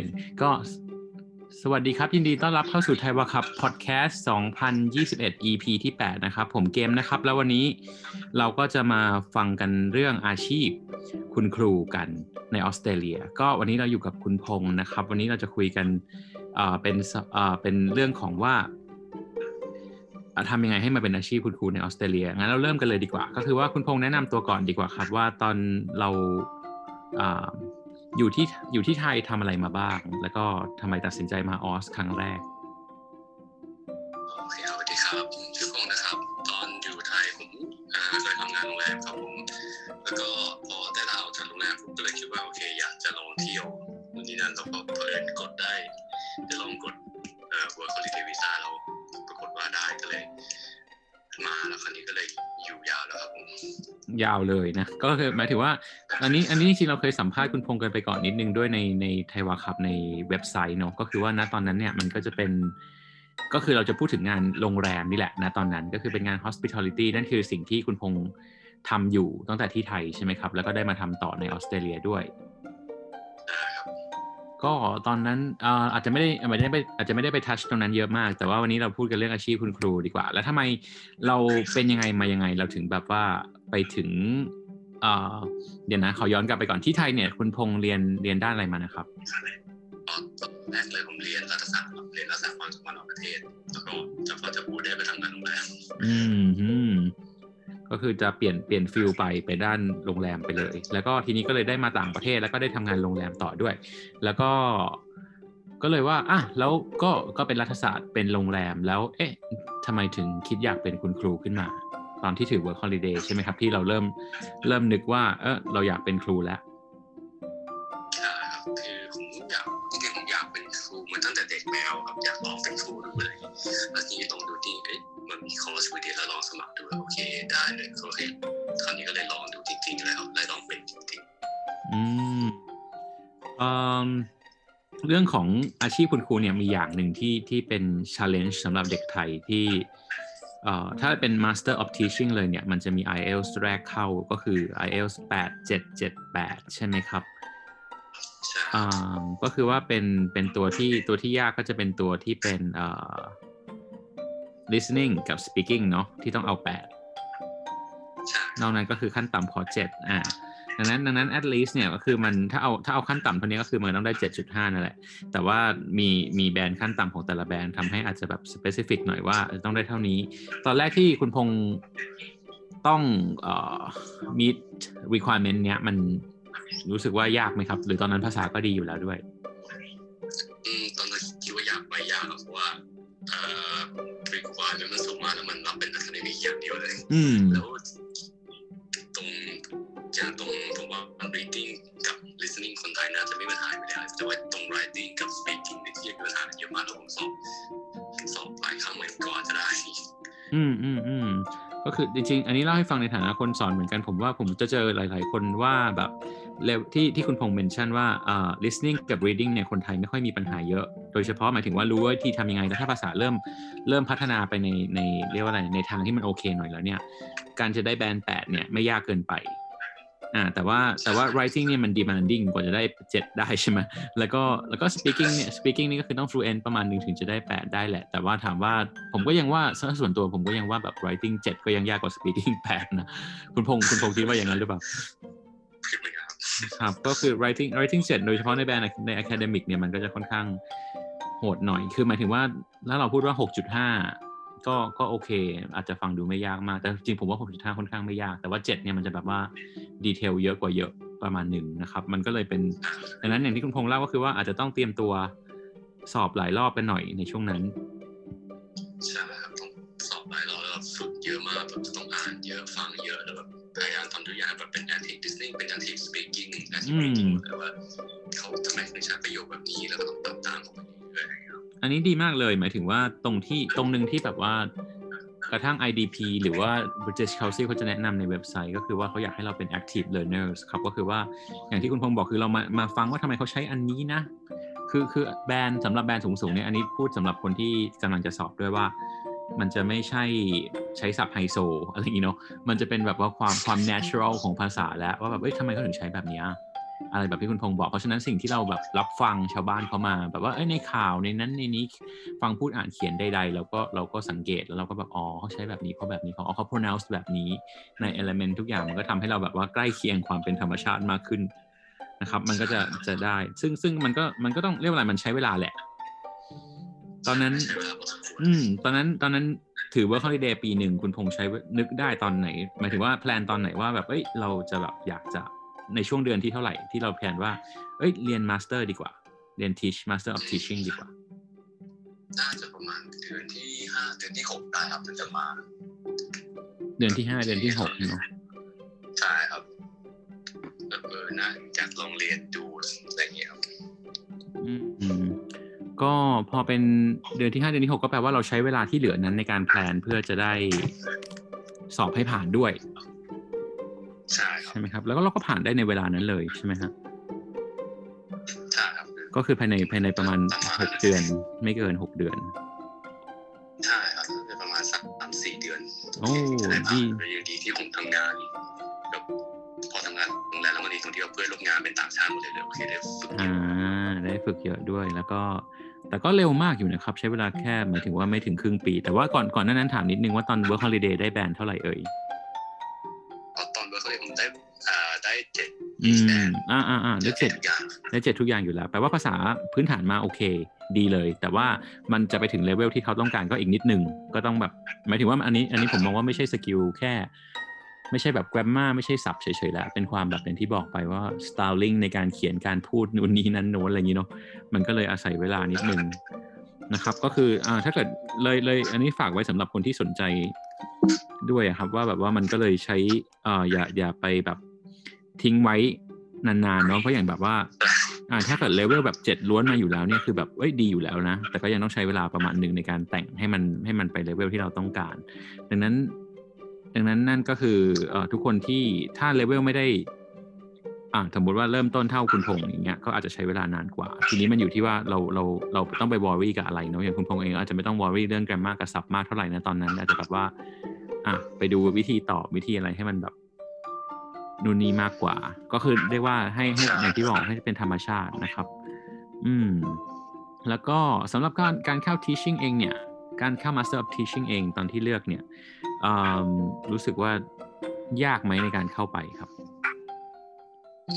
เองก็สวัสดีครับ ยินดีต้อนรับเข้าสู่ไทยวาครับพอดแคสต์2021 EP ที่ 8 นะครับ ผมเกมนะครับ แล้ววันนี้เราก็จะมาฟังกันเรื่องอาชีพคุณครูกันในออสเตรเลีย ก็วันนี้เราอยู่กับคุณพงศ์นะครับ วันนี้เราจะคุยกันเป็นเป็นเรื่องของว่าทำยังไงให้มาเป็นอาชีพคุณครูในออสเตรเลียงั้นเราเริ่มกันเลยดีกว่า ก็คือว่าคุณพงษ์แนะนำตัวก่อนดีกว่าครับว่าตอนเรา อยู่ที่อยู่ที่ไทยทำอะไรมาบ้าง แล้วก็ทำไมตัดสินใจมาออสครั้งแรกโอเคสวัสดีครับชื่อพงษ์นะครับ ตอนอยู่ไทยผมเคยทำงานโรงแรมครับผมแล้วก็พอได้ลาออกจากโรงแรมผมก็เลยคิดว่าโอเค อยากจะลองเที่ยวนี่นั่นแล้วก็เพิ่นกดได้จะลองกดเอ่อ work holiday visa แล้วปรากฏว่าได้ก็เลยมาแล้วคราวนี้ก็เลยอยู่ยาวแล้วครับผมยาวเลยนะ ก็คือหมายถึงว่า อันนี้อันนี้จริงเราเคยสัมภาษณ์คุณพงษ์กันไปก่อนนิดนึงด้วยในในไทยวาคับในเว็บไซต์เนาะก็คือว่าณตอนนั้นเนี่ยมันก็จะเป็นก็คือเราจะพูดถึงงานโรงแรมนี่แหละนะตอนนั้นก็คือเป็นงาน hospitality นั่นคือสิ่งที่คุณพงษ์ทำอยู่ตั้งแต่ที่ไทยใช่ไหมครับ แล้วก็ได้มาทำต่อในออสเตรเลียด้วยก็ตอนนั้นอาจจะไม่ได้ไม่ได้ไปอาจจะไม่ได้ไปทัชตรงนั้นเยอะมาก แต่ว่าวันนี้เราพูดกันเรื่องอาชีพคุณครูดีกว่า แล้วทำไมเราเป็นยังไงมายังไงเราถึงแบบว่าไปถึง เดี๋ยวนะขอย้อนกลับไปก่อนที่ไทยเนี่ยคุณพงษ์เรียนเรียนด้านอะไรมานะครับตอนแรกเลยผมเรียนรัฐศาสตร์เรียนรัฐศาสตร์ความสัมพันธ์ประเทศแล้วก็จะพอจะพูดได้ไปทำงานโรงแรมอืมก็คือจะเปลี่ยนเปลี่ยนฟิลไปไปด้านโรงแรมไปเลย แล้วก็ทีนี้ก็เลยได้มาต่างประเทศแล้วก็ได้ทำงานโรงแรมต่อด้วย แล้วก็ก็เลยว่าอะแล้วก็ก็เป็นรัฐศาสตร์เป็นโรงแรมแล้ว เอ๊ะทำไมถึงคิดอยากเป็นคุณครูขึ้นมา ตอนที่ถือ work holiday ใช่ไหมครับ ที่เราเริ่มเริ่มนึกว่า เออเราอยากเป็นครูแล้วใช่ครับคือผมอยากจริงๆผมอยากเป็นครูมาตั้งแต่เด็กแล้วครับอยากลองเป็นครูดูเลยแล้วทีนี้ตรงดูที่มันมีคอร์สวิดีแล้วลองสมัครดูโอเคได้เลยโอเคคราวนี้ก็เลยลองดูจริงๆเลยครับเลยลองเป็นจริงๆอืมเรื่องของอาชีพคุณครูเนี่ยมีอย่างหนึ่งที่ที่เป็น challenge สำหรับเด็กไทยที่ ถ้าเป็น Master of Teaching เลยเนี่ย มันจะมี IELTS แรกเข้าก็คือ IELTS 8778 ใช่ไหมครับก็คือว่าเป็นเป็นตัวที่ตัวที่ยากก็จะเป็นตัวที่เป็น listening กับ speaking เนาะที่ต้องเอา 8 นอกนั้นก็คือขั้นต่ำขอ 7 อ่า ดังนั้นดังนั้น at least เนี่ยก็คือมันถ้าเอาถ้าเอาขั้นต่ำเท่านี้ก็คือมันต้องได้ 7.5 นั่นแหละ แต่ว่ามีมีแบรนด์ขั้นต่ำของแต่ละแบรนด์ทำให้อาจจะแบบ specific หน่อยว่าต้องได้เท่านี้ ตอนแรกที่คุณพงศ์ต้องเอ่อ meet requirement เนี้ยมันรู้สึกว่ายากไหมครับ หรือตอนนั้นภาษาก็ดีอยู่แล้วด้วยอืมตอนนั้นคิดว่ายากไม่ยากเพราะว่าเอ่อ requirement มันสูงมากแล้วมันรับเป็น academic อย่างเดียวเลยแล้ว คือจริงๆ อันนี้เล่าให้ฟังในฐานะคนสอนเหมือนกันผมว่าผมจะเจอหลาย ๆ คนว่าแบบที่ที่คุณพงษ์เมนชั่นว่าอ่า listening กับ reading เนี่ยคนไทยไม่ค่อยมีปัญหาเยอะ โดยเฉพาะหมายถึงว่ารู้ว่าที่ทำยังไง แต่ถ้าภาษาเริ่มเริ่มพัฒนาไปในในเรียกว่าอะไรในทางที่มันโอเคหน่อยแล้วเนี่ย การจะได้แบนแปดเนี่ยไม่ยากเกินไป อ่าแต่ว่าแต่ว่า writing เนี่ยมัน demanding กว่าจะได้เจ็ดได้ใช่ไหมแล้วก็แล้วก็ speaking เนี่ย speaking นี่ก็คือต้อง fluent ประมาณหนึ่งถึงจะได้แปดได้แหละ แต่ว่าถามว่าผมก็ยังว่าส่วนตัวผมก็ยังว่าแบบ writing เจ็ดก็ยังยากกว่า speaking แปดนะ คุณพงศ์คุณพงศ์คิดว่าอย่างนั้นหรือเปล่าครับก็คือ writing writing เจ็ดโดยเฉพาะในแบรนด์ใน academic เนี่ยมันก็จะค่อนข้างโหดหน่อย คือหมายถึงว่าถ้าเราพูดว่าห กจุดห้าก็ก็โอเค อาจจะฟังดูไม่ยากมาก แต่จริงผมว่า 6.5 ค่อนข้างไม่ยาก แต่ว่า 7 เนี่ยมันจะแบบว่าดีเทลเยอะกว่าเยอะประมาณหนึ่งนะครับ มันก็เลยเป็นดังนั้นอย่างที่คุณพงษ์เล่าก็คือว่าอาจจะต้องเตรียมตัวสอบหลายรอบไปหน่อยในช่วงนั้นใช่ครับต้องสอบหลายรอบแล้วฝึกเยอะมากแบบจะต้องอ่านเยอะฟังเยอะแล้วแบบพยายามทำทุกอย่างแบบเป็น active listening เป็น active speaking active reading แต่ว่าเขาทำไมถึงใช้ประโยคแบบนี้แล้วก็ต้องตามตามเขาไปเรื่อย อันนี้ดีมากเลย หมายถึงว่าตรงที่ตรงหนึ่งที่แบบว่ากระทั่ง IDP หรือว่า British Council เขาจะแนะนำในเว็บไซต์ ก็คือว่าเขาอยากให้เราเป็น active learners ครับ ก็คือว่าอย่างที่คุณพงศ์บอกคือเรามามาฟังว่าทำไมเขาใช้อันนี้นะ คือคือแบรนด์สำหรับแบรนด์สูงๆเนี่ยอันนี้พูดสำหรับคนที่กำลังจะสอบด้วยว่ามันจะไม่ใช่ใช้ศัพท์ไฮโซอะไรอย่างนี้เนาะ มันจะเป็นแบบว่าความความ natural ของภาษาแล้วว่าแบบเอ้ยทำไมเขาถึงใช้แบบนี้ อะไรแบบที่คุณพงษ์บอก เพราะฉะนั้นสิ่งที่เราแบบรับฟังชาวบ้านเขามา แบบว่าเอ้ยในข่าวในนั้นในนี้ฟังพูดอ่านเขียนใดๆเราก็เราก็สังเกตแล้วเราก็แบบอ๋อเขาใช้แบบนี้เพราแบบนี้เขาอ๋อเขา pronounce แบบนี้ใน element ทุกอย่างมันก็ทำให้เราแบบว่าใกล้เคียงความเป็นธรรมชาติมากขึ้นนะครับมันก็จะจะได้ ซึ่งซึ่งมันก็มันก็ต้องเรียกว่าอะไรมันใช้เวลาแหละ ตอนนั้น อืม ตอนนั้นตอนนั้นถือว่า holiday ปีหนึ่งคุณพงษ์ใช้นึกได้ตอนไหนหมายถึงว่าแพลนตอนไหนว่าแบบเอ้ยเราจะแบบอยากจะ ในช่วงเดือนที่เท่าไหร่ที่เราแพลนว่าเอ้ยเรียน master ดีกว่า เรียน teach master of teaching ดีกว่า น่าจะประมาณเดือนที่ห้าเดือนที่หกได้ครับถึงจะมา เดือนที่ห้าเดือนที่หกเนาะใช่ครับแบบเออนะอยากลองเรียนดูอะไรอย่างเงี้ยครับอืมอืมก็พอเป็นเดือนที่ห้าเดือนที่หกก็แปลว่าเราใช้เวลาที่เหลือนั้นในการแพลนเพื่อจะได้สอบให้ผ่านด้วย ใช่ครับใช่ไหมครับ แล้วก็เราก็ผ่านได้ในเวลานั้นเลยใช่ไหมครับใช่ครับก็คือภายในภายในประมาณหกเดือน ไม่เกินหกเดือนใช่ครับเป็นประมาณสามสี่เดือนโอ้จะได้ดีผ่านก็ยังดีที่ผมทำงานแบบพอทำงานโรงแรมแล้ววันนี้ตรงที่ว่าเพื่อนร่วมงานเป็นต่างชาติหมดเลยเลยโอเคได้ฝึกเยอ่าอะได้ฝึกเยอะด้วยแล้วก็แต่ก็เร็วมากอยู่นะครับ ใช้เวลาแค่หมายถึงว่าไม่ถึงครึ่งปี แต่ว่าก่อนก่อนหน้านั้นถามนิดนึงว่าตอน work holiday ได้แบนเท่าไหร่เอ่ย อืมอ่าอ่าอ่าได้เจ็ดทุกอย่างได้เจ็ดทุกอย่างอยู่แล้ว แปลว่าภาษาพื้นฐานมาโอเค ดีเลย แต่ว่ามันจะไปถึงเลเวลที่เขาต้องการก็อีกนิดนึง ก็ต้องแบบ หมายถึงว่าอันนี้ อันนี้ผมมองว่าไม่ใช่ skill แค่ ไม่ใช่แบบ grammar ไม่ใช่ศัพท์เฉยๆแล้ว เป็นความแบบอย่างที่บอกไปว่า styling ในการเขียนการพูดนู่นนี่นั่นโน้นอะไรอย่างนี้เนาะ มันก็เลยอาศัยเวลานิดนึงนะครับ ก็คืออ่าถ้าเกิดเลยเลย อันนี้ฝากไว้สำหรับคนที่สนใจด้วยอะครับว่าแบบว่ามันก็เลยใช้อ่าอย่าอย่าไปแบบ ทิ้งไว้นานๆเนาะเพราะอย่างแบบว่า อ่าถ้าเกิดเลเวลแบบเจ็ดล้วนมาอยู่แล้วเนี่ยคือแบบเอ้ยดีอยู่แล้วนะ แต่ก็ยังต้องใช้เวลาประมาณหนึ่งในการแต่งให้มันให้มันไปเลเวลที่เราต้องการ ดังนั้น ดังนั้นนั่นก็คือเอ่อทุกคนที่ถ้าเลเวลไม่ได้ อ่าสมมติว่าเริ่มต้นเท่าคุณพงษ์อย่างเงี้ยก็อาจจะใช้เวลานานกว่า ทีนี้มันอยู่ที่ว่าเราเราเราต้องไปวอรี่กับอะไรเนาะอย่างคุณพงษ์เองอาจจะไม่ต้องวอรี่เรื่อง grammar กับศัพท์มากเท่าไหร่นะตอนนั้นอาจจะแบบว่า อะไปดูวิธีตอบวิธีอะไรให้มันแบบ นู่นนี่มากกว่า ก็คือเรียกว่าให้ให้อย่างที่บอกให้เป็นธรรมชาตินะครับ อืม แล้วก็สำหรับการการเข้า teaching เองเนี่ย การเข้า master of teaching เองตอนที่เลือกเนี่ยอืมรู้สึกว่ายากไหมในการเข้าไปครับ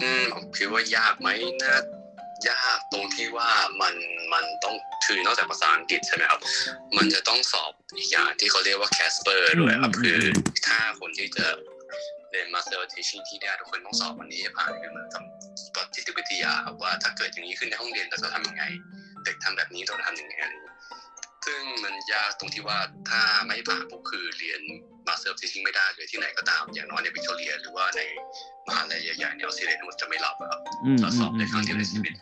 อืมผมคิดว่ายากไหมน่ายากตรงที่ว่ามันมันต้องคือนอกจากภาษาอังกฤษใช่ไหมครับ มันจะต้องสอบอีกอย่างที่เขาเรียกว่า Casper ด้วยครับอืมคืออืมถ้าคนที่จะ เรียน Master of Teaching ที่เนี่ยทุกคนต้องสอบวันนี้ให้ผ่านคือเหมือนกับเป็นจิตวิทยาครับว่าถ้าเกิดอย่างนี้ขึ้นในห้องเรียนเราจะทำยังไง เด็กทำแบบนี้เราจะทำยังไงซึ่งมันยากตรงที่ว่าถ้าไม่ผ่านปุ๊บคือเรียน Master of Teaching ไม่ได้เลยที่ไหนก็ตาม อย่างน้อยในวิกตอเรีย หรือว่าในมหาลัยใหญ่ๆในออสเตรเลียทั้งหมดจะไม่รับอะครับอืมเราสอบในครั้งเดียวในชีวิต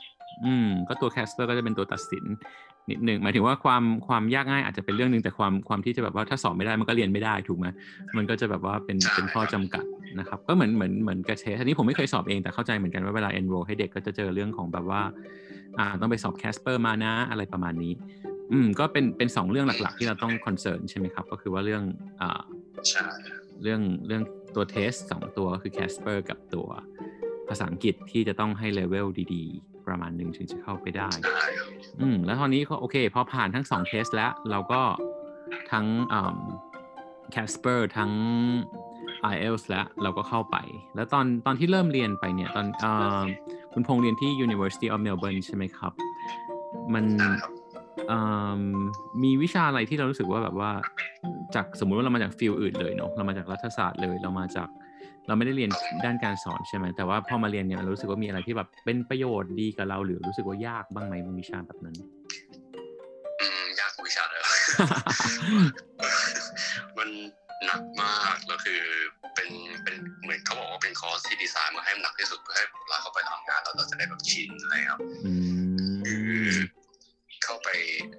อืมก็ตัว Casper ก็จะเป็นตัวตัดสินนิดหนึ่งหมายถึงว่าความความยากง่ายอาจจะเป็นเรื่องหนึ่งแต่ความความที่จะแบบว่าถ้าสอบไม่ได้มันก็เรียนไม่ได้ถูกไหมมันก็จะแบบว่าเป็นใช่เป็นข้อจำกัด นะครับก็เหมือนเหมือนเหมือนกับ test อันนี้ผมไม่เคยสอบเองแต่เข้าใจเหมือนกันว่าเวลา enroll ให้เด็กก็จะเจอเรื่องของแบบว่าอ่าต้องไปสอบ Casper มานะอะไรประมาณนี้อืมก็เป็นเป็นสองเรื่องหลักๆ ที่เราต้อง concern ใช่ไหมครับ ก็คือว่าเรื่องอ่าใช่เรื่องเรื่องตัว test สองตัวคือ Casper กับตัวภาษาอังกฤษที่จะต้องให้เลเวลดีๆ ประมาณหนึ่งถึงจะเข้าไปได้ใช่ครับอืมแล้วตอนนี้ก็โอเคพอผ่านทั้งสอง test แล้ว เราก็ทั้งอืม Casper ทั้ง IELTS แล้วเราก็เข้าไป แล้วตอนตอนที่เริ่มเรียนไปเนี่ยตอนอคุณพงษ์เรียนที่ University of Melbourne ใช่ไหมครับ มันมีวิชาอะไรที่เรารู้สึกว่าแบบว่าจากสมมุติว่าเรามาจากฟิลอื่นเลยเนาะเรามาจากรัฐศาสตร์เลยเรามาจากเราไม่ได้เรียนด้านการสอนใช่ไหมแต่ว่าพอมาเรียนเนี่ยเรารู้สึกว่ามีอะไรที่แบบเป็นประโยชน์ดีกับเราหรือรู้สึกว่ายากบ้างไหมวิชาแบบนั้นยากวิชาเลยมัน หนักมากแล้วคือเป็นเป็นเหมือนเขาบอกว่าเป็นคอร์สที่ดีไซน์มาให้มันหนักที่สุดเพื่อให้เวลาเข้าไปทำงานแล้วเราจะได้แบบชินอะไรครับอืคือมเข้าไป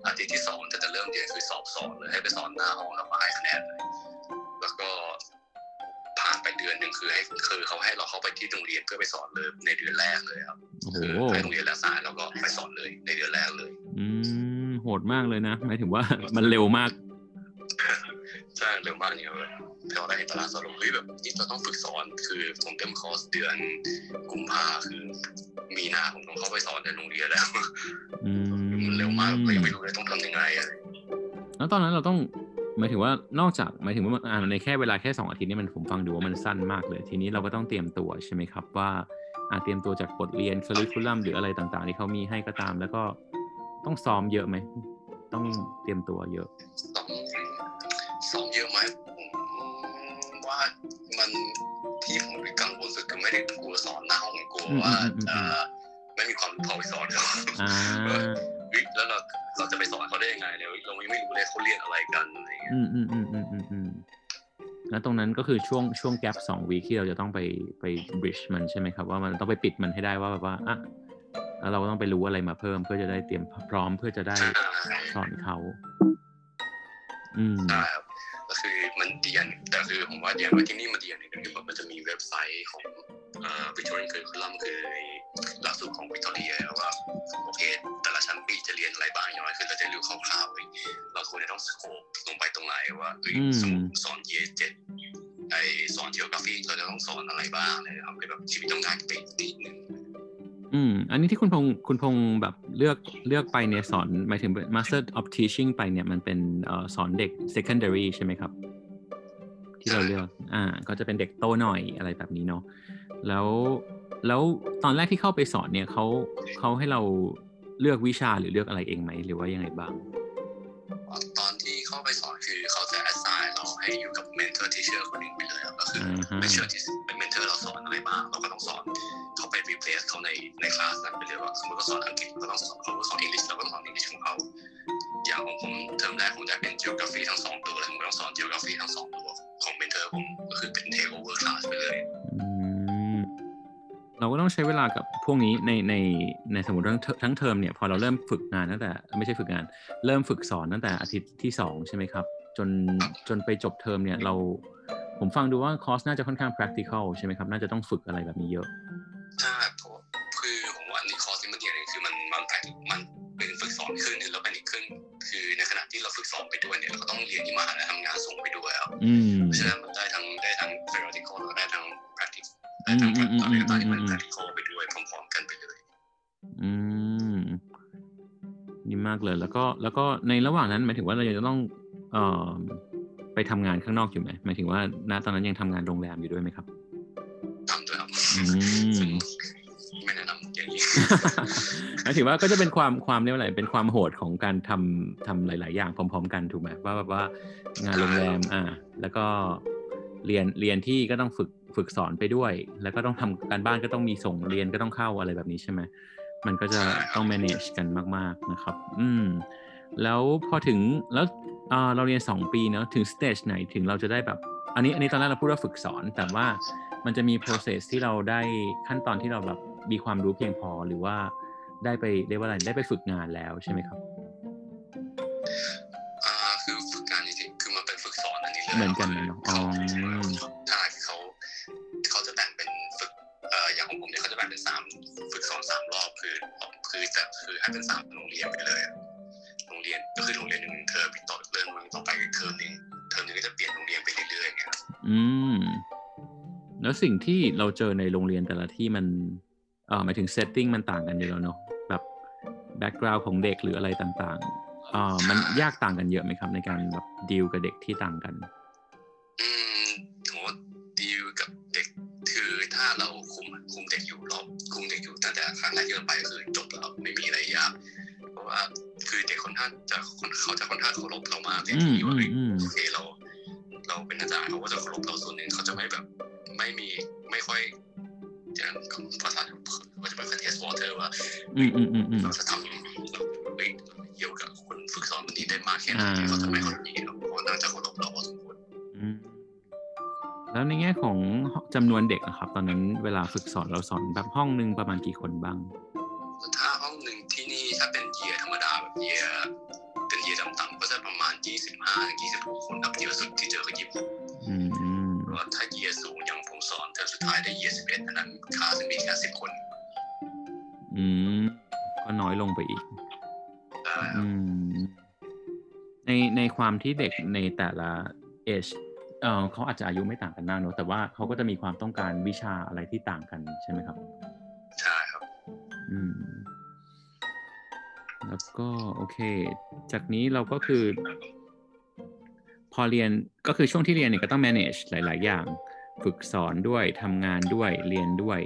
อาทิตย์ที่สองจะจะเริ่มเรียนคือสอบสอนเลยให้ไปสอนหน้าห้องแล้วมาให้คะแนนเลยแล้วก็ผ่านไปเดือนหนึ่งคือให้คือเขาให้เราเข้าไปที่โรงเรียนเพื่อไปสอนเลยในเดือนแรกเลยครับโอ้โหคือให้โรงเรียนแล้วสายแล้วก็ไปสอนเลยในเดือนแรกเลย อืมโหดมากเลยนะหมายถึงว่ามันเร็วมากใช่ เร็วมากเนี่ยแบบพอได้เห็นตารางสอนเฮ้ยแบบนี่เราต้องฝึกสอนคือผมเต็มคอร์สเดือนกุมภาคือ มีนาผมต้องเข้าไปสอนในโรงเรียนแล้วอืมมันเร็วมากก็ยังไม่รู้เลยต้องทำยังไงอะไรแล้วตอนนั้นเราต้องหมายถึงว่านอกจากหมายถึงว่าอ่าในแค่เวลาแค่สองอาทิตย์นี่มันผมฟังดูว่ามันสั้นมากเลย ทีนี้เราก็ต้องเตรียมตัวใช่ไหมครับ ว่าอาเตรียมตัวจากบทเรียนคริคูลัมหรืออะไรต่างๆ ที่เขามีให้ก็ตาม แล้วก็ต้องซ้อมเยอะไหมต้องเตรียมตัวเยอะซ้อมซ้อมเยอะไหมผม ว่ามันที่ผมกังวลสุดคือไม่ได้กลัวสอนหน้าห้องกลัวว่าอืมอืมอืมเอ่อไม่มีความรู้พอไปสอนเขาอ่าเฮ้ยแล้วเราเราจะไปสอนเขาได้ยังไงเนี่ยเรายังไม่รู้เลยเขาเรียนอะไรกันอะไรเงี้ยอืมอืมอืมอืมอืมอืมแล้วตรงนั้นก็คือช่วงช่วงแกลบสองวีที่เราจะต้องไปไปบริดจ์มันใช่ไหมครับ ว่ามันต้องไปปิดมันให้ได้ว่าแบบว่าอะแล้วเราก็ต้องไปรู้อะไรมาเพิ่มเพื่อจะได้เตรียมพร้อมเพื่อจะได้ใช่สอนเขา อืมใช่ครับก็คือ มันดีอย่างแต่คือผมว่าดีอย่างว่าที่นี่มันดีอย่างหนึงคือแบบมันจะมีเว็บไซต์ของเอ่อ Victorian Curriculum คือไอ้หลักสูตรของวิกตอเรียว่าโอเคแต่ละชั้นปีจะเรียนอะไรบ้างอย่างน้อยคือเราจะรู้คร่าวๆเว้ยเราควรจะต้องสโคปลงไปตรงไหนว่าเอ้ยอืมสมมติสอนเยเจ็ดไอสอน geography เราจะต้องสอนอะไรบ้างอะไรทำให้แบบชีวิตต้องง่ายขึ้นไปอีกนิดนึงอืม อันนี้ที่คุณพงษ์คุณพงษ์แบบเลือกเลือกไปเนี่ยสอนหมายถึง Master of Teaching ไปเนี่ยมันเป็นเอ่อสอนเด็ก secondary ใช่ไหมครับ ที่เราเลือกอ่าก็จะเป็นเด็กโตหน่อยอะไรแบบนี้เนาะแล้วแล้วตอนแรกที่เข้าไปสอนเนี่ยเขาเขาให้เราเลือกวิชาหรือเลือกอะไรเองไหมหรือว่ายังไงบ้าง ตอนที่เข้าไปสอนคือเขาจะ assign เราให้อยู่กับ mentor teacher คนหนึ่งไปเลยครับก็คืออ่าฮะไม่เชื่อที่เป็น mentor เราสอนอะไรบ้างเราก็ต้องสอนเขาไป replace เขาในในคลาสนั้นไปเลยว่าสมมติเขาสอนอังกฤษเราต้องสอนเขาก็สอน English เราก็ต้องสอน English ของเขา อย่างของผมเทอมแรกผมได้เป็น geography ทั้งสองตัวเลยผมก็ต้องสอน geography ทั้งสองตัวของ mentor ผมก็คือเป็น take over class ไปเลยอืมเราก็ต้องใช้เวลากับพวกนี้ในในในสมมติทั้งเทอทั้งเทอมเนี่ยพอเราเริ่มฝึกงานตั้งแต่ไม่ใช่ฝึกงาน เริ่มฝึกสอนตั้งแต่อาทิตย์ที่สองใช่ไหมครับ จนจนไปจบเทอมเนี่ยเราผมฟังดูว่าคอร์สน่าจะค่อนข้าง practical ใช่ไหมครับ น่าจะต้องฝึกอะไรแบบนี้เยอะ ใช่ ด้วยเนี่ยเราก็ต้องเรียนที่มหาลัยทำงานส่งไปด้วยครับอืมเพราะฉะนั้นมันได้ทั้งได้ทั้ง theoretical แล้วก็ได้ทั้ง practice ได้ทั้งอืมอืมอืมอะไรต่างๆที่มันอืม practical ไปด้วยพร้อมๆกันไปเลยอืมดีมากเลย แล้วก็แล้วก็ในระหว่างนั้นหมายถึงว่าเรายังจะต้องเอ่อไปทำงานข้างนอกอยู่ไหมหมายถึงว่าณตอนนั้นยังทำงานโรงแรมอยู่ด้วยไหมครับทำด้วยครับ อย่างนี้หมายถึงว่าก็จะเป็นความความเรียกว่าอะไรเป็นความโหดของการทำทำหลาย ๆ อย่างพร้อม ๆ กันถูกไหมว่าแบบว่างานโรงแรมอ่า แล้วก็เรียนเรียนที่ก็ต้องฝึกฝึกสอนไปด้วย แล้วก็ต้องทำการบ้านก็ต้องมีส่งเรียนก็ต้องเข้าอะไรแบบนี้ใช่ไหมมันก็จะต้อง manage กันมาก ๆ นะครับ อืม แล้วพอถึงแล้วเราเรียน 2 ปีเนาะถึงสเตจไหนถึงเราจะได้แบบ อันนี้อันนี้ตอนแรกเราพูดว่าฝึกสอน แต่ว่ามันจะมี process ที่เราได้ขั้นตอนที่เราแบบ มีความรู้เพียงพอหรือว่าได้ไปเรียกว่าอะไรได้ไปฝึกงานแล้วใช่ไหมครับอ่าคือฝึกงานจริงๆคือมันเป็นฝึกสอนอันนี้เลยเหมือนกันเลยเนอะอ๋อใช่เขาเขาจะแบ่งเป็นฝึกเอ่ออย่างของผมเนี่ยเขาจะแบ่งเป็นสามฝึกสอนสามรอบคือคือจะคือให้เป็นสามโรงเรียนไปเลยอะโรงเรียนก็คือโรงเรียนหนึ่งเทอมอีกต่อเริ่มมันต่อไปอีกเทอมหนึงเทอมหนึงก็จะเปลี่ยนโรงเรียนไปเรื่อยๆอย่างเงี้ยอืมแล้วสิ่งที่เราเจอในโรงเรียนแต่ละที่มันเอ่อ หมายถึง setting มันต่างกันอยู่แล้วเนาะแบบ background ของเด็กหรืออะไรต่างๆเอ่อมันยากต่างกันเยอะไหมครับ ในการแบบดีลกับเด็กที่ต่างกัน อืมโหดีลกับเด็กคือถ้าเราคุมคุมเด็กอยู่รอบคุมเด็กอยู่ตั้งแต่ครั้งแรกที่เราไปก็คือจบแล้วไม่มีอะไรยากเพราะว่าคือเด็กค่อนข้างจะเขาจะค่อนข้างเคารพเรามากเลยอืมที่ว่าเฮ้ยอืมอืมโอเคเรา เราเป็นอาจารย์เขาก็จะเคารพเราส่วน วอเตอร์ว่าอืมอืมอืมอืมเราจะทำเราเฮ้ยเกี่ยวกับคนฝึกสอนคนนี้ได้มากแค่ไหนอ่าเขาจะไม่ค่อยมีหรอกเพราะว่าน่าจะเคารพเราพอสมควรอืมแล้วในแง่ของจำนวนเด็กนะครับ ตอนนั้นเวลาฝึกสอนเราสอนแบบห้องหนึ่งประมาณกี่คนบ้าง ถ้าห้องหนึ่งที่นี่ถ้าเป็น year ธรรมดาแบบ year เป็น year ต่ำๆก็จะประมาณ25ถึง26คนครับเยอะสุดที่เจอคือ26อืมอืมแล้วถ้า year สูงอย่างผมสอนเทอมสุดท้ายได้ year 11อันนั้นคลาสจะมีแค่10คน อืม ก็น้อยลงไปอีกได้อืม ในในความที่เด็กในแต่ละเอจเออเขาอาจจะอายุไม่ต่างกันมากเนอะแต่ว่าเขาก็จะมีความต้องการวิชาอะไรที่ต่างกันใช่ไหมครับ ใช่ครับอก็โอเค จากนี้เราก็คือ พอเรียนก็คือช่วงที่เรียนเนี่ยก็ต้อง manage หลาย ๆ อย่าง ฝึกสอนด้วยทำงานด้วยเรียนด้วย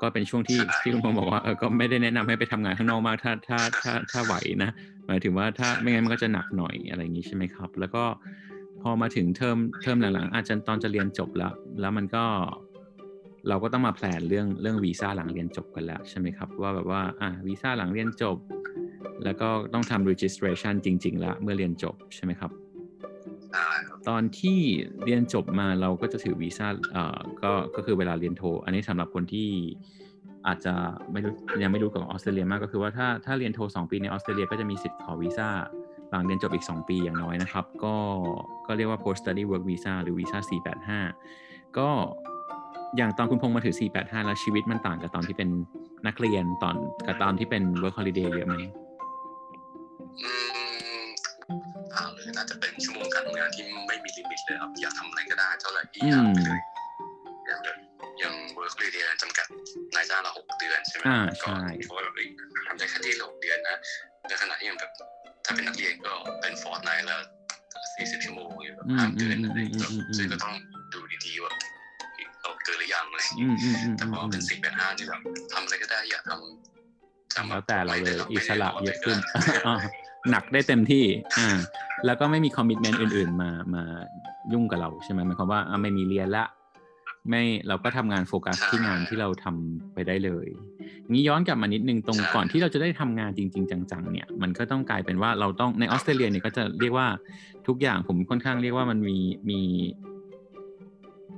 ก็เป็นช่วงที่ที่คุณพงศ์บอกว่าเออก็ไม่ได้แนะนำให้ไปทำงานข้างนอกมากถ้าถ้าถ้าถ้าไหวนะหมายถึงว่าถ้าไม่งั้นมันก็จะหนักหน่อยอะไรอย่างนี้ใช่ไหมครับ แล้วก็พอมาถึงเทอมเทอมหลังๆ อาจจะตอนจะเรียนจบแล้ว แล้วมันก็เราก็ต้องมา plan เรื่องเรื่องวีซ่าหลังเรียนจบกันแล้วใช่ไหมครับ ว่าแบบว่าอ่าวีซ่าหลังเรียนจบ แล้วก็ต้องทำ registration จริงๆแล้วเมื่อเรียนจบใช่ไหมครับใช่ครับ ตอนที่เรียนจบมาเราก็จะถือวีซ่าเอ่อก็ก็คือเวลาเรียนโท อันนี้สำหรับคนที่อาจจะไม่รู้ยังไม่รู้กับออสเตรเลียมากก็คือว่าถ้าถ้าเรียนโท2ปีในออสเตรเลียก็จะมีสิทธิ์ขอวีซ่าหลังเรียนจบอีก 2 ปีอย่างน้อยนะครับ ก็ก็เรียกว่า post study work visa หรือวีซ่า485 ก็อย่างตอนคุณพงษ์มาถือ 485 แล้วชีวิตมันต่างกับตอนที่เป็นนักเรียนตอนกับตอนที่เป็น work holiday เยอะไหมอืมอ่าเลยน่าจะเป็ ม่มีลิมิตเลยครับอยากทำอะไรก็ได้เท่าไหร่ที่อยากไปเลยอย่างแบบอย่างเวิร์กเรียนจำกัดนายจ้างเราหกเดือนใช่ไหมอ่าก็ใช่เพราะว่าแบบเอ้ยทำได้แค่ที่หกเดือนนะในขณะที่อย่างแบบถ้าเป็นนักเรียนก็เป็นฟอร์ตไนท์ละสี่สิบชั่วโมงหรือแบบอืมห้าอืเดืมอนอืมอะไรอืมอืมอืมซึ่งก็ต้องดูดีๆว่าเราเกินหรือยังอะไรอย่างอืเงี้ยมอืมอืมแต่อืพมออืเป็นมสี่เป็นห้านี่แบบทำอะไรก็ได้อยากทำทำแล้วแต่เราเลยไม่ได้อิสระเยอะขึ้นไม่ได้อ่าหนักได้เต็มที่อ่าแล้วก็ไม่มี commitment อื่น ๆ มามา ยุ่งกับเราใช่ไหมหมายความว่าอะไม่มีเรียนละไม่เราก็ทำงานโฟกัสที่งานที่เราทำไปได้เลยงี้ย้อนกลับมานิดนึงตรงก่อนที่เราจะได้ทำงานจริง ๆ จังๆ เนี่ยมันก็ต้องกลายเป็นว่าเราต้องในออสเตรเลียเนี่ยก็จะเรียกว่าทุกอย่างผมค่อนข้างเรียกว่ามันมีมี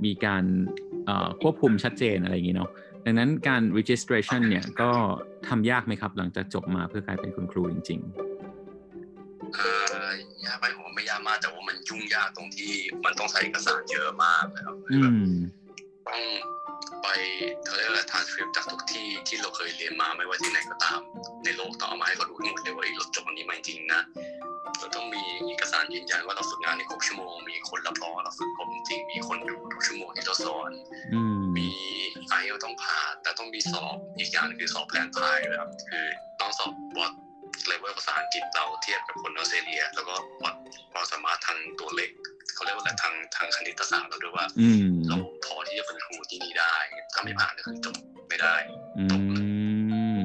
มีการเอ่อควบคุมชัดเจนอะไรอย่างนี้เนาะดังนั้นการ registration เนี่ยก็ทำยากไหมครับ หลังจากจบมาเพื่อกลายเป็นคุณครูจริงเออ ยากไปผมว่าไม่ยากมากแต่ว่ามันยุ่งยากตรงที่มันต้องใช้เอกสารเยอะมากเลยครับๆอืมต้องไปเขาเรียกอะไรทานสคริปจากทุกที่ที่เราเคยเรียนมาไม่ว่าที่ไหนก็ตามในโลกต้องเอามาให้เขาดูทั้งหมดเลยว่าเอ้ยเราจบอันนี้มาจริงๆนะเราต้องมีเอกสารยืนยันว่าเราฝึกงานในครบชั่วโมง มีคนรับรองว่าเราฝึกครบจริงมีคนดูทุกชั่วโมงที่เราสอนอืมมี IELTS ต้องผ่านแต่ต้องมีสอบอีกอย่างหนึ่งคือสอบ LANTITE เลยครับคือต้องสอบวัด เลเวลภาษาอังกฤษเราเทียบกับคนออสเตรเลีย แล้วก็วัดความสามารถทางตัวเลขเขาเรียกว่าอะไรทางทางคณิตศาสตร์เราด้วยว่าอืมเราพอที่จะเป็นครูที่นี่ได้ถ้าไม่ผ่านก็คือจบไม่ได้อืม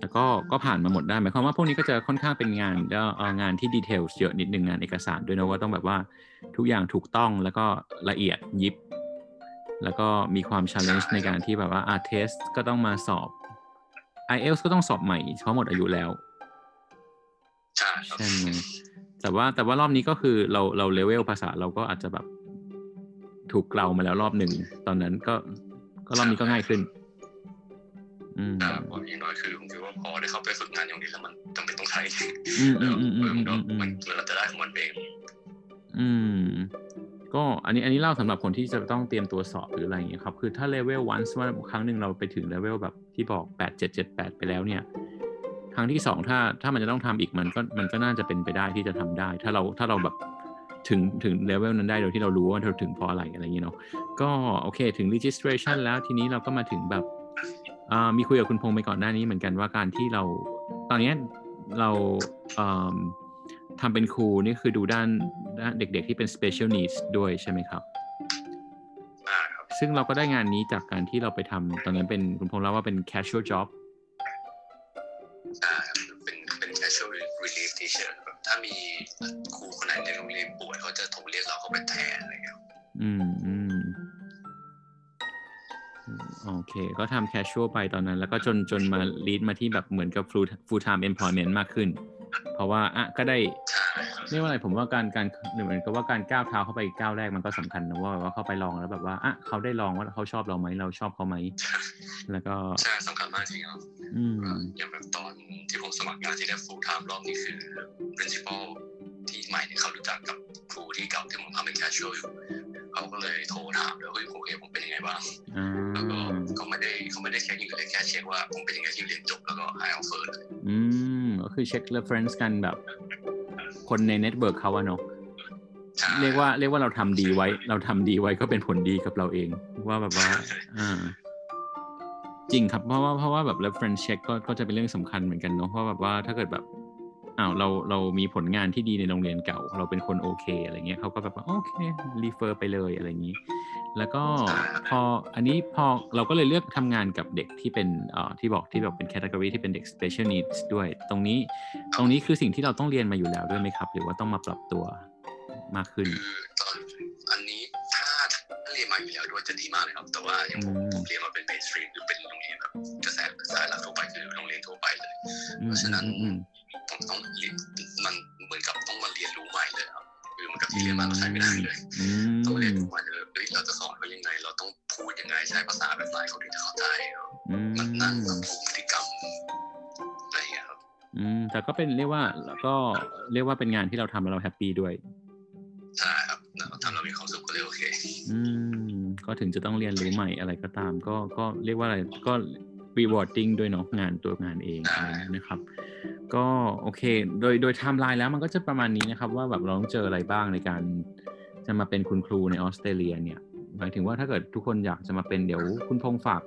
แล้วก็ก็ผ่านมาหมดได้หมายความว่าพวกนี้ก็จะค่อนข้างเป็นงานแล้วเอ่องานที่ detail เยอะนิดนึงงานเอกสารด้วยนะว่าต้องแบบว่าทุกอย่างถูกต้องแล้วก็ละเอียดยิบ แล้วก็มีความ challenge ในการที่แบบว่าอาเทสก็ต้องมาสอบ IELTS ก็ต้องสอบใหม่เพราะหมดอายุแล้วใช่ครับใช่ไหมแต่ว่าแต่ว่ารอบนี้ก็คือเราเราเลเวลภาษาเราก็อาจจะแบบถูกเกลามาแล้วรอบหนึ่ง ตอนนั้นก็ก็รอบนี้ก็ง่ายขึ้น อืมแต่ว่าอย่างน้อยคือผมคิดว่าพอได้เข้าไปฝึกงานอย่างนี้แล้วมันจำเป็นต้องใช้อืมอืมอืมอืมมันก็อืมอืมมันเราจะได้ของมันเอง อืม ก็อันนี้อันนี้เล่าสำหรับคนที่จะต้องเตรียมตัวสอบหรืออะไรอย่างเงี้ยครับ คือถ้าเลเวล once ว่าครั้งหนึ่งเราไปถึงเลเวลแบบที่บอกแปดเจ็ดเจ็ดแปดไปแล้วเนี่ย ครั้งที่สองถ้าถ้ามันจะต้องทำอีกมันก็มันก็น่าจะเป็นไปได้ที่จะทำได้ ถ้าเราถ้าเราแบบถึงถึงเลเวลนั้นได้โดยที่เรารู้ว่าเราถึงพราะอะไรอะไรอย่างเงี้ยเนาะก็โอเคถึง registration แล้วทีนี้เราก็มาถึงแบบมีคุยกับคุณพงษ์ไปก่อนหน้านี้เหมือนกันว่าการที่เราตอนนี้เรา ทำเป็นครูนี่คือดูด้านด้านเด็กๆที่เป็น special needs ด้วยใช่ไหมครับอ่าครับ ซึ่งเราก็ได้งานนี้จากการที่เราไปทำตอนนั้นเป็นคุณพงษ์เล่าว่าเป็น casual job ใช่ครับเป็นเป็น casual relief teacher แบบถ้ามีครูคนไหนในโรงเรียนป่วยเขาจะโทรเรียกเราเข้าไปแทนอะไรเงี้ยอืมอืมอืมโอเค ก็ทำ casual ไปตอนนั้น แล้วก็จนจนมา lead มาที่แบบเหมือนกับ full full time employment มากขึ้น เพราะว่าอะก็ได้ ใช่ครับเรียกว่าอะไรผมว่าการการเหมือนกับว่าการก้าวเท้าเข้าไปก้าวแรกมันก็สำคัญนะว่าแบบว่าเข้าไปลองแล้วแบบว่าอะเขาได้ลองว่าเขาชอบเราไหมเราชอบเขาไหมแล้วก็ใช่สำคัญมากจริงครับอืมอย่างแบบตอนที่ผมสมัครงานที่ได้ full time รอบนี้คือ principal ที่ใหม่เนี่ยเขารู้จักกับครูที่เก่าที่ผมทำเป็น casual อยู่เขาก็เลยโทรถามเลยเฮ้ยโอเคผมเป็นยังไงบ้างอ่าแล้วก็เขาไม่ได้เขาไม่ได้เช็คอย่างอื่นเลยแค่เช็คว่าผมเป็นยังไงที่เรียนจบแล้วก็ให้ offer เลยอืมก็คือเช็ค reference กันแบบ คนใน network เขาอะเนาะใช่เรียกว่าเรียกว่าเราทำดีไว้ เราทำดีไว้ก็เป็นผลดีกับเราเอง ว่าแบบว่าอ่าจริงครับเพราะว่าเพราะว่าแบบ reference check ก็ก็จะเป็นเรื่องสำคัญเหมือนกันเนาะเพราะแบบว่าถ้าเกิดแบบอ้าวเราเรามีผลงานที่ดีในโรงเรียนเก่า เราเป็นคนโอเคอะไรเงี้ยเขาก็แบบว่าโอเคrefer ไปเลยอะไรอย่างนี้ แล้วก็พออันนี้พอเราก็เลยเลือกทำงานกับเด็กที่เป็นเอ่อที่บอกที่บอกเป็น category ที่เป็นเด็ก special needs ด้วย ตรงนี้ตรงนี้คือสิ่งที่เราต้องเรียนมาอยู่แล้วด้วยไหมครับ หรือว่าต้องมาปรับตัวมากขึ้นคือตอนอันนี้ถ้าถ้าเรียนมาอยู่แล้วด้วยจะดีมากเลยครับ แต่ว่าอย่างผมอืมผมเรียนมาเป็น mainstream หรือเป็นโรงเรียนแบบกระแสสายหลักทั่วไปคือโรงเรียนทั่วไปเลยอืมเพราะฉะนั้นอืมผมต้องเรียนมันเหมือนกับต้องมาเรียนรู้ใหม่เลยครับคือเหมันกับที่เรียนมาเราใช้ไม่ได้เลยอืมต้องเรียนรู้ใหม่เลยเฮ้ยเราจะสอนเขายังไง เราต้องพูดยังไงใช้ภาษาแบบไหนเขาถึงจะเข้าใจครับอืมมันนั่งแบบผูกพฤติกรรมอะไรอย่างเงี้ยครับ อืม แต่ก็เป็นเรียกว่าแล้วก็เรียกว่าเป็นงานที่เราทำแล้วเราแฮปปี้ด้วยใช่ครับเราทำเรามีความสุขก็เลยโอเค อืม ก็ถึงจะต้องเรียนรู้ใหม่อะไรก็ตาม ก็ก็เรียกว่าอะไรก็ rewarding ด้วยเนาะงานตัวงานเองใช่อะไรอย่างเงี้ยนะครับ ก็โอเค โดยโดยไทม์ไลน์แล้วมันก็จะประมาณนี้นะครับ ว่าแบบเราต้องเจออะไรบ้างในการ จะมาเป็นคุณครูในออสเตรเลียเนี่ยหมายถึงว่าถ้าเกิดทุกคนอยากจะมาเป็นเดี๋ยวคุณพงษ์ฝาก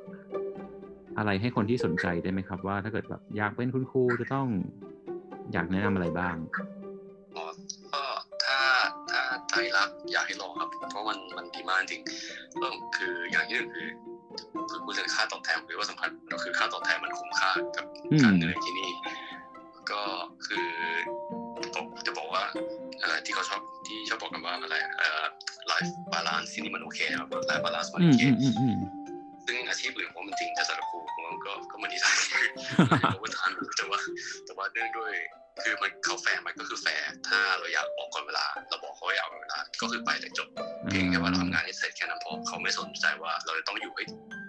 อะไรให้คนที่สนใจได้ไหมครับ ว่าถ้าเกิดแบบอยากเป็นคุณครูจะต้องอยากแนะนำอะไรบ้างอ๋อก็ถ้าถ้าใจรักอยากให้ลองครับ เพราะมันมันดีมากจริงเริ่มคืออย่างที่หนึ่งคือคือพูดถึงค่าตอบแทนหรือว่าสำคัญก็คือค่าตอบแทนมันคุ้มค่ากับอืมการเหนื่อยที่นี่ ก็คือผมจะบอกว่าอะไร ที่เขาชอบที่ชอบบอกกันว่าอะไรเอ่อ life balance ที่นี่มันโอเคครับ life balance มันอืโอมเคอืมอืมอืมซึ่งอาชีพอื่นผมมันจริงแต่สำหรับครูผมว่าก็ก็เหมือนที่ไทย overtime แต่ว่าแต่ว่าเนื่องด้วยคือมันเขาแฟร์มันก็คือแฟร์ถ้าเราอยากออกก่อนเวลา เราบอกเขาว่าอยากออกก่อนเวลา ก็คือไปเลยจบ เพียงแค่ว่าเราทำงานให้เสร็จแค่นั้นพอเขาไม่สนใจว่าเราจะต้องอยู่ให้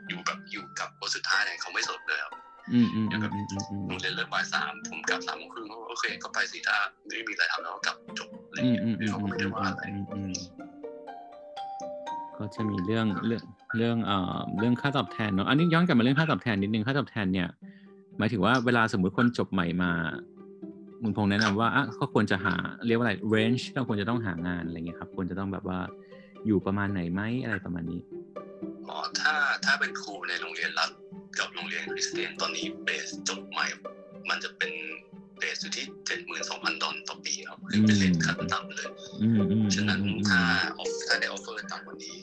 อยู่แบบอยู่กับคนสุดท้ายเนี่ยเขาไม่สนเลยครับอืมอืมอืมอืมอืมอืมโรงเรียนเลิกบ่ายสามผมกลับสามโมงครึ่งเขาบอกโอเคก็ไปสิถ้าไม่มีอะไรทำแล้วก็กลับจบ ไรเงี้ยอืมคือเขาก็ไม่ได้ว่าอะไรก็จะมีเรื่องเรื่องเรื่องเอ่อเรื่องค่าตอบแทนเนาะอันนี้ย้อนกลับมาเรื่องค่าตอบแทนนิดนึงค่าตอบแทนเนี่ยหมายถึงว่าเวลาสมมุติคนจบใหม่มาคุณพงษ์แนะนำว่าอะก็ควรจะหาเรียกว่าอะไร range ที่เราควรจะต้องหางานอะไรเงี้ยครับควรจะต้องแบบว่าอยู่ประมาณไหนไหมอะไรประมาณนี้อ๋อถ้าถ้าเป็นครูในโรงเรียนรัฐกับโรงเรียนคริสเตียนตอนนี้ base จบใหม่ มันจะเป็น base อยู่ที่เจ็ดหมื่นสองพันดอลต่อปี ครับคือเป็น rate ขั้นต่ำเลยอืมอืมฉะนั้นอืมถ้า off ถ้าได้ offer ต่ำกว่านี้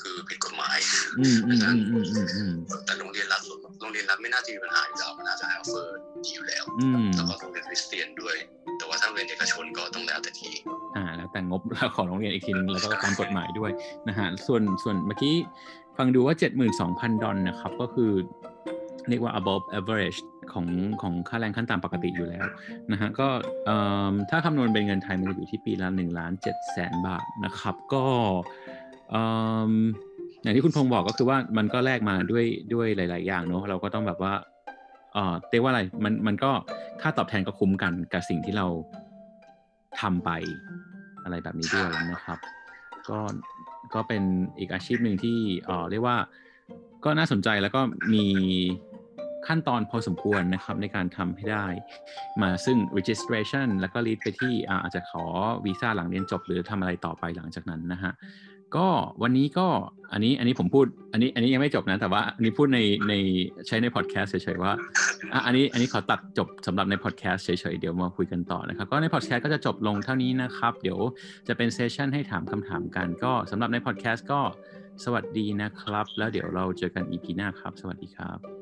คือผิดกฎหมายอืมอืมอืมอืมอืมอืมแต่โรงเรียนรัฐโรงเรียนรัฐไม่น่าจะมีปัญหาอยู่แล้วมันน่าจะให้ offer ดีอยู่แล้วอืมแล้วก็โรงเรียนคริสเตียนด้วย แต่ว่าถ้าโรงเรียนเอกชนก็ต้องแล้วแต่ที่อ่าแล้วแต่งบของโรงเรียนอีกทีนึงแล้วก็ตามกฎหมายด้วยนะฮะส่วนส่วนเมื่อกี้ฟังดูว่า 72,000 ดอลนะครับ ก็คือเรียกว่า above average ของของค่าแรงขั้นต่ำปกติอยู่แล้วนะฮะก็เอิ่มถ้าคำนวณเป็นเงินไทยมันจะอยู่ที่ปีละ1ล้าน7แสนบาทนะครับ ก็เอิ่มอย่างที่คุณพงษ์บอกก็คือว่ามันก็แลกมาด้วยด้วยหลาย ๆ อย่างเนอะเราก็ต้องแบบว่าเอ่อเรียกว่าอะไรมันมันก็ค่าตอบแทนก็คุ้มกันกับสิ่งที่เราทำไปอะไรแบบนี้ด้วยนะครับ ก็ก็เป็นอีกอาชีพหนึ่งที่เอ่อเรียกว่าก็น่าสนใจแล้วก็มี ขั้นตอนพอสมควรนะครับในการทำให้ได้ มาซึ่ง registration แล้วก็ lead ไปที่อาจจะขอวีซ่าหลังเรียนจบหรือทำอะไรต่อไปหลังจากนั้นนะฮะก็วันนี้ก็อันนี้อันนี้ผมพูด อันนี้อันนี้ยังไม่จบนะ แต่ว่าอันนี้พูดในในใช้ในพอดแคสต์เฉยๆว่าอะอันนี้อันนี้ขอตัดจบสำหรับในพอดแคสต์เฉยๆเดี๋ยวมาคุยกันต่อนะครับ ก็ในพอดแคสต์ก็จะจบลงเท่านี้นะครับ เดี๋ยวจะเป็นเซสชันให้ถามคำถามกัน ก็สำหรับในพอดแคสต์ก็สวัสดีนะครับ แล้วเดี๋ยวเราเจอกัน EP หน้าครับ สวัสดีครับ